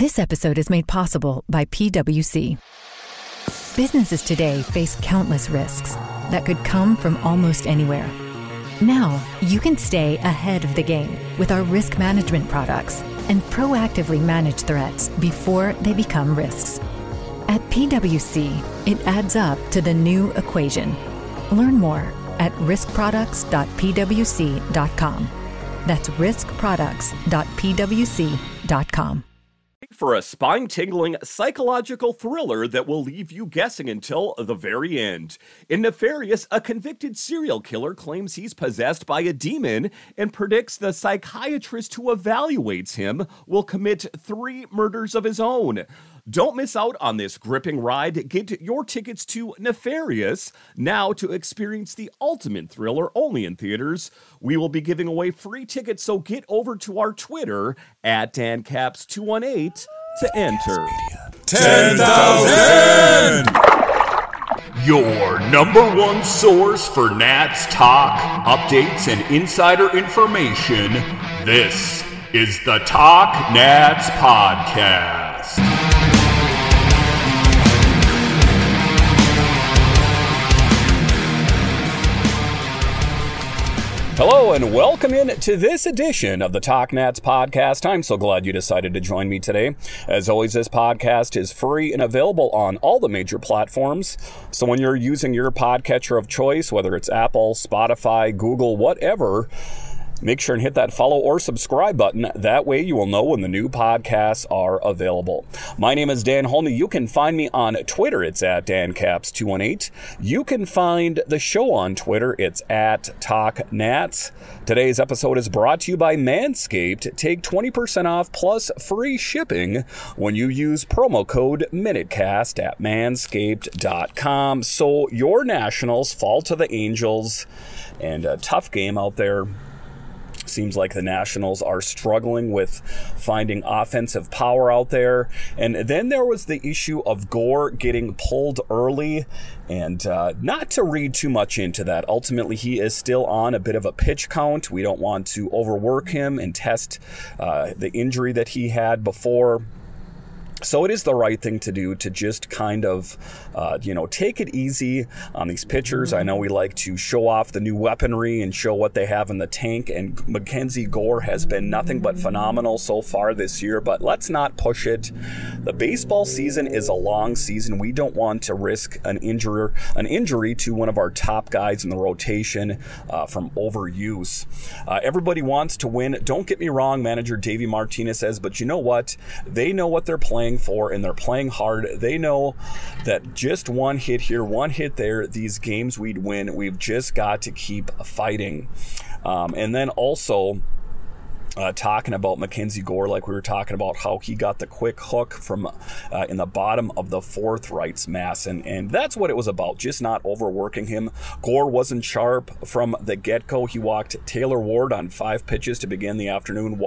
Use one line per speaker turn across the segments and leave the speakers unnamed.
This episode is made possible by PWC. Businesses today face countless risks that could come from almost anywhere. Now, you can stay ahead of the game with our risk management products and proactively manage threats before they become risks. At PWC, it adds up to the new equation. Learn more at riskproducts.pwc.com. That's riskproducts.pwc.com.
For a spine tingling psychological thriller that will leave you guessing until the very end. In Nefarious, a convicted serial killer claims he's possessed by a demon and predicts the psychiatrist who evaluates him will commit three murders of his own. Don't miss out on this gripping ride. Get your tickets to Nefarious now to experience the ultimate thriller only in theaters. We will be giving away free tickets, so get over to our Twitter at DanCaps218 to enter.
10,000!
Your number one source for Nats talk, updates, and insider information. This is the Talk Nats Podcast.
Hello and welcome in to this edition of the Talk Nats podcast. I'm so glad you decided to join me today. As always, this podcast is free and available on all the major platforms. So when you're using your podcatcher of choice, whether it's Apple, Spotify, Google, whatever, Make sure and hit that follow or subscribe button. That way you will know when the new podcasts are available. My name is Dan Holney. You can find me on Twitter. It's at DanCaps218. You can find the show on Twitter. It's at TalkNats. Today's episode is brought to you by Manscaped. Take 20% off plus free shipping when you use promo code MINUTECAST at manscaped.com. So your Nationals fall to the Angels and a tough game out there Seems like the Nationals are struggling with finding offensive power out there. And then there was the issue of Gore getting pulled early. And uh, not to read too much into that. Ultimately, he is still on a bit of a pitch count. We don't want to overwork him and test uh, the injury that he had before so it is the right thing to do to just kind of, uh, you know, take it easy on these pitchers. I know we like to show off the new weaponry and show what they have in the tank, and Mackenzie Gore has been nothing but phenomenal so far this year. But let's not push it. The baseball season is a long season. We don't want to risk an injury, an injury to one of our top guys in the rotation uh, from overuse. Uh, everybody wants to win. Don't get me wrong, manager Davey Martinez says, but you know what? They know what they're playing playing for and they're playing hard. They know that just one hit here, one hit there, these games we'd win. We've just got to keep fighting. Um, and then also, uh, talking about Mackenzie Gore, like we were talking about how he got the quick hook from uh, in the bottom of the fourth rights mass, and and that's what it was about, just not overworking him. Gore wasn't sharp from the get go. He walked Taylor Ward on five pitches to begin the afternoon,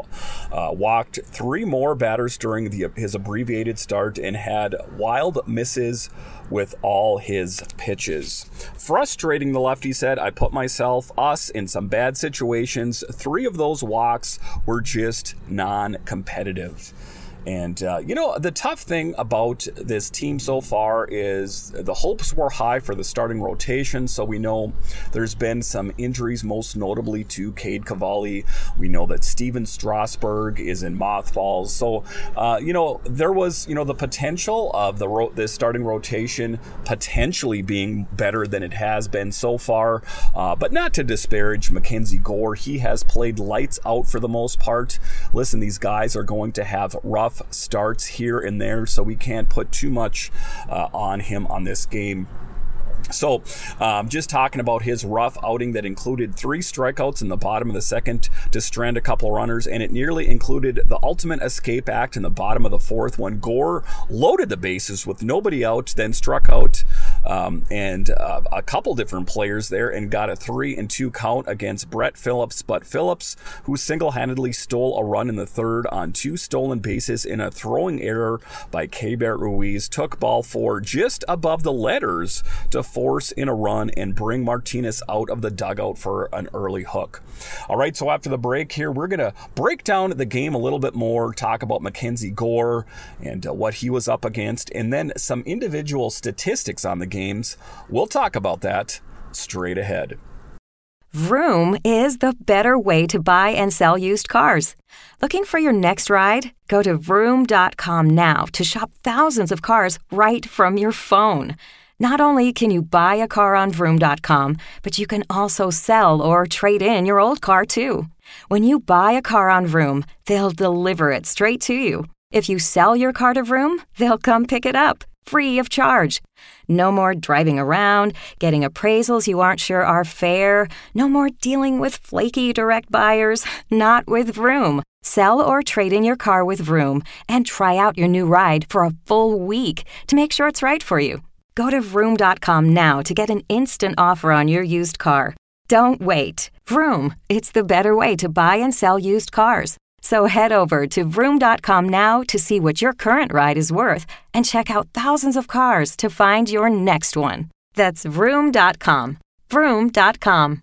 uh, walked three more batters during the, his abbreviated start, and had wild misses with all his pitches. Frustrating, the lefty said, I put myself, us, in some bad situations. Three of those walks were just non competitive. And, uh, you know, the tough thing about this team so far is the hopes were high for the starting rotation. So we know there's been some injuries, most notably to Cade Cavalli. We know that Stephen Strasburg is in mothballs. So, uh, you know, there was, you know, the potential of the ro- this starting rotation potentially being better than it has been so far. Uh, but not to disparage Mackenzie Gore. He has played lights out for the most part. Listen, these guys are going to have rough starts here and there, so we can't put too much uh, on him on this game. So, um, just talking about his rough outing that included three strikeouts in the bottom of the second to strand a couple runners, and it nearly included the ultimate escape act in the bottom of the fourth when Gore loaded the bases with nobody out, then struck out um, and uh, a couple different players there and got a three and two count against Brett Phillips. But Phillips, who single handedly stole a run in the third on two stolen bases in a throwing error by Keibert Ruiz, took ball four just above the letters to force in a run and bring Martinez out of the dugout for an early hook. All right, so after the break here, we're going to break down the game a little bit more, talk about Mackenzie Gore and uh, what he was up against, and then some individual statistics on the games. We'll talk about that straight ahead.
Vroom is the better way to buy and sell used cars. Looking for your next ride? Go to vroom.com now to shop thousands of cars right from your phone. Not only can you buy a car on vroom.com, but you can also sell or trade in your old car too. When you buy a car on Vroom, they'll deliver it straight to you. If you sell your car to Vroom, they'll come pick it up, free of charge. No more driving around, getting appraisals you aren't sure are fair. No more dealing with flaky direct buyers. Not with Vroom. Sell or trade in your car with Vroom and try out your new ride for a full week to make sure it's right for you. Go to vroom.com now to get an instant offer on your used car. Don't wait. Vroom, it's the better way to buy and sell used cars. So head over to vroom.com now to see what your current ride is worth and check out thousands of cars to find your next one. That's vroom.com. Vroom.com.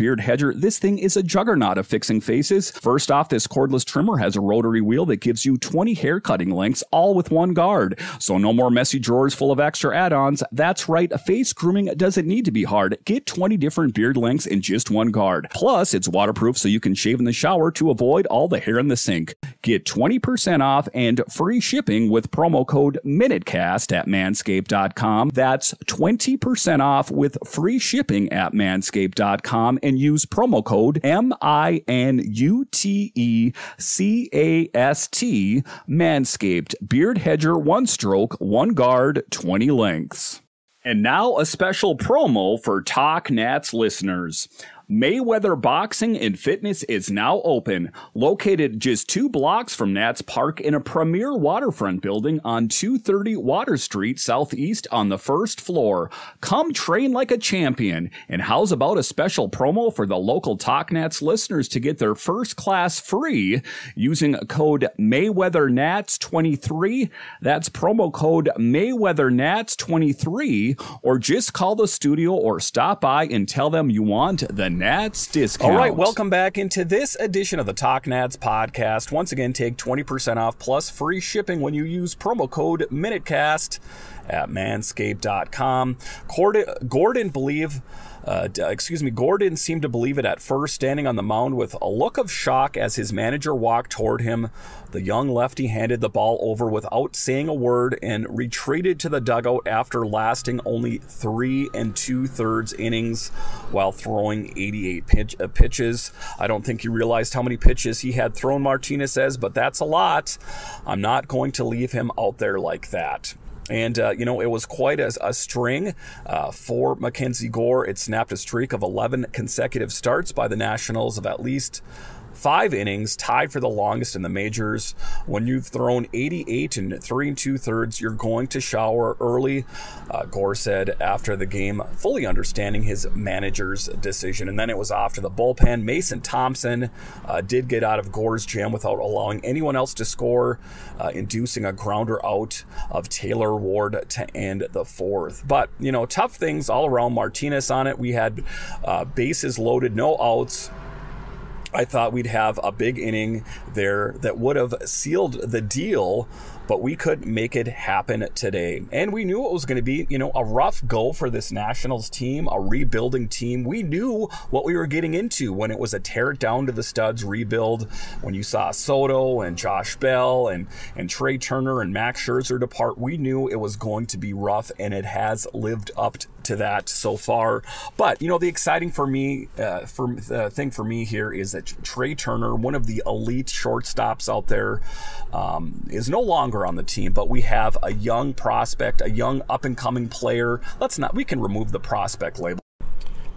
beard hedger, this thing is a juggernaut of fixing faces. First off, this cordless trimmer has a rotary wheel that gives you 20 hair cutting lengths, all with one guard. So no more messy drawers full of extra add-ons. That's right, face grooming doesn't need to be hard. Get 20 different beard lengths in just one guard. Plus, it's waterproof so you can shave in the shower to avoid all the hair in the sink. Get 20% off and free shipping with promo code MINUTECAST at manscaped.com. That's 20% off with free shipping at manscaped.com and use promo code M I N U T E C A S T Manscaped Beard Hedger one stroke, one guard, 20 lengths. And now a special promo for Talk Nats listeners. Mayweather Boxing and Fitness is now open, located just two blocks from Nats Park in a premier waterfront building on 230 Water Street Southeast on the first floor. Come train like a champion. And how's about a special promo for the local Talk Nats listeners to get their first class free using code MayweatherNats23? That's promo code MayweatherNats23, or just call the studio or stop by and tell them you want the Nats discount. All right, welcome back into this edition of the Talk Nats podcast. Once again, take 20% off plus free shipping when you use promo code MINUTECAST at manscaped.com. Gordon, Gordon believe uh, excuse me, Gore didn't seem to believe it at first, standing on the mound with a look of shock as his manager walked toward him. The young lefty handed the ball over without saying a word and retreated to the dugout after lasting only three and two thirds innings while throwing 88 pitch, uh, pitches. I don't think he realized how many pitches he had thrown, Martinez says, but that's a lot. I'm not going to leave him out there like that. And, uh, you know, it was quite a, a string uh, for Mackenzie Gore. It snapped a streak of 11 consecutive starts by the Nationals of at least five innings, tied for the longest in the majors. When you've thrown 88 and three and two thirds, you're going to shower early, uh, Gore said after the game, fully understanding his manager's decision. And then it was off to the bullpen. Mason Thompson uh, did get out of Gore's jam without allowing anyone else to score, uh, inducing a grounder out of Taylor Ward to end the fourth. But, you know, tough things all around. Martinez on it. We had uh, bases loaded, no outs. I thought we'd have a big inning there that would have sealed the deal but we could make it happen today. And we knew it was going to be, you know, a rough go for this Nationals team, a rebuilding team. We knew what we were getting into when it was a tear it down to the studs rebuild. When you saw Soto and Josh Bell and and Trea Turner and Max Scherzer depart, we knew it was going to be rough, and it has lived up to that so far. But you know, the exciting for me, uh, for the thing for me here is that Trea Turner, one of the elite shortstops out there, um, is no longer on the team. But we have a young prospect, a young up and coming player. Let's not. We can remove the prospect label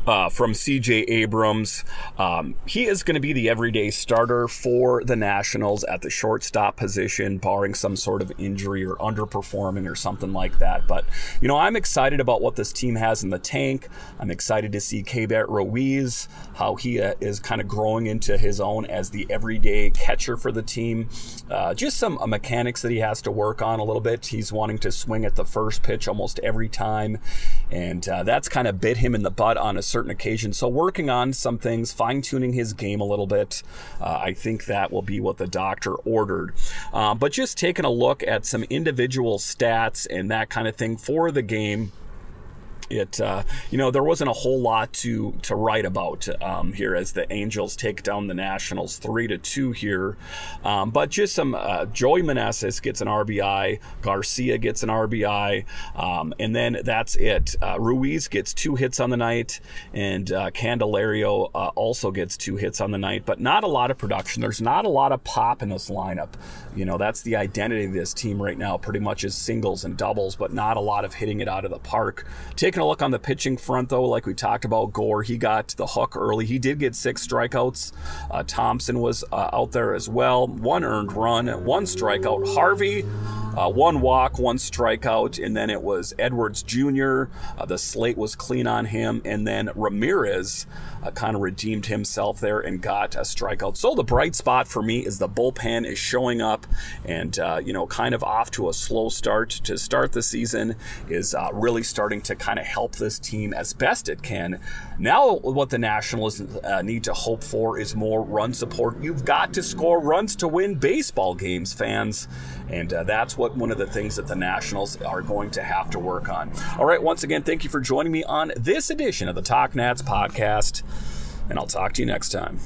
uh, from CJ Abrams. Um, he is going to be the everyday starter for the Nationals at the shortstop position, barring some sort of injury or underperforming or something like that. But, you know, I'm excited about what this team has in the tank. I'm excited to see Keibert Ruiz, how he uh, is kind of growing into his own as the everyday catcher for the team. Uh, just some uh, mechanics that he has to work on a little bit. He's wanting to swing at the first pitch almost every time, and uh, that's kind of bit him in the butt on a certain occasions. So working on some things, fine tuning his game a little bit. Uh, I think that will be what the doctor ordered. Uh, but just taking a look at some individual stats and that kind of thing for the game it uh, you know there wasn't a whole lot to to write about um, here as the Angels take down the Nationals three to two here, um, but just some uh, Joey Meneses gets an RBI, Garcia gets an RBI, um, and then that's it. Uh, Ruiz gets two hits on the night, and uh, Candelario uh, also gets two hits on the night, but not a lot of production. There's not a lot of pop in this lineup. You know that's the identity of this team right now. Pretty much is singles and doubles, but not a lot of hitting it out of the park. Take Taking a look on the pitching front, though, like we talked about, Gore, he got the hook early. He did get six strikeouts. Uh, Thompson was uh, out there as well. One earned run, one strikeout. Harvey uh, one walk, one strikeout, and then it was Edwards Jr. Uh, the slate was clean on him, and then Ramirez uh, kind of redeemed himself there and got a strikeout. So the bright spot for me is the bullpen is showing up, and uh, you know, kind of off to a slow start to start the season is really starting to kind of help this team as best it can. Now, what the Nationals uh, need to hope for is more run support. You've got to score runs to win baseball games, fans, and that's what what one of the things that the Nationals are going to have to work on. All right, once again, thank you for joining me on this edition of the Talk Nats podcast, and I'll talk to you next time.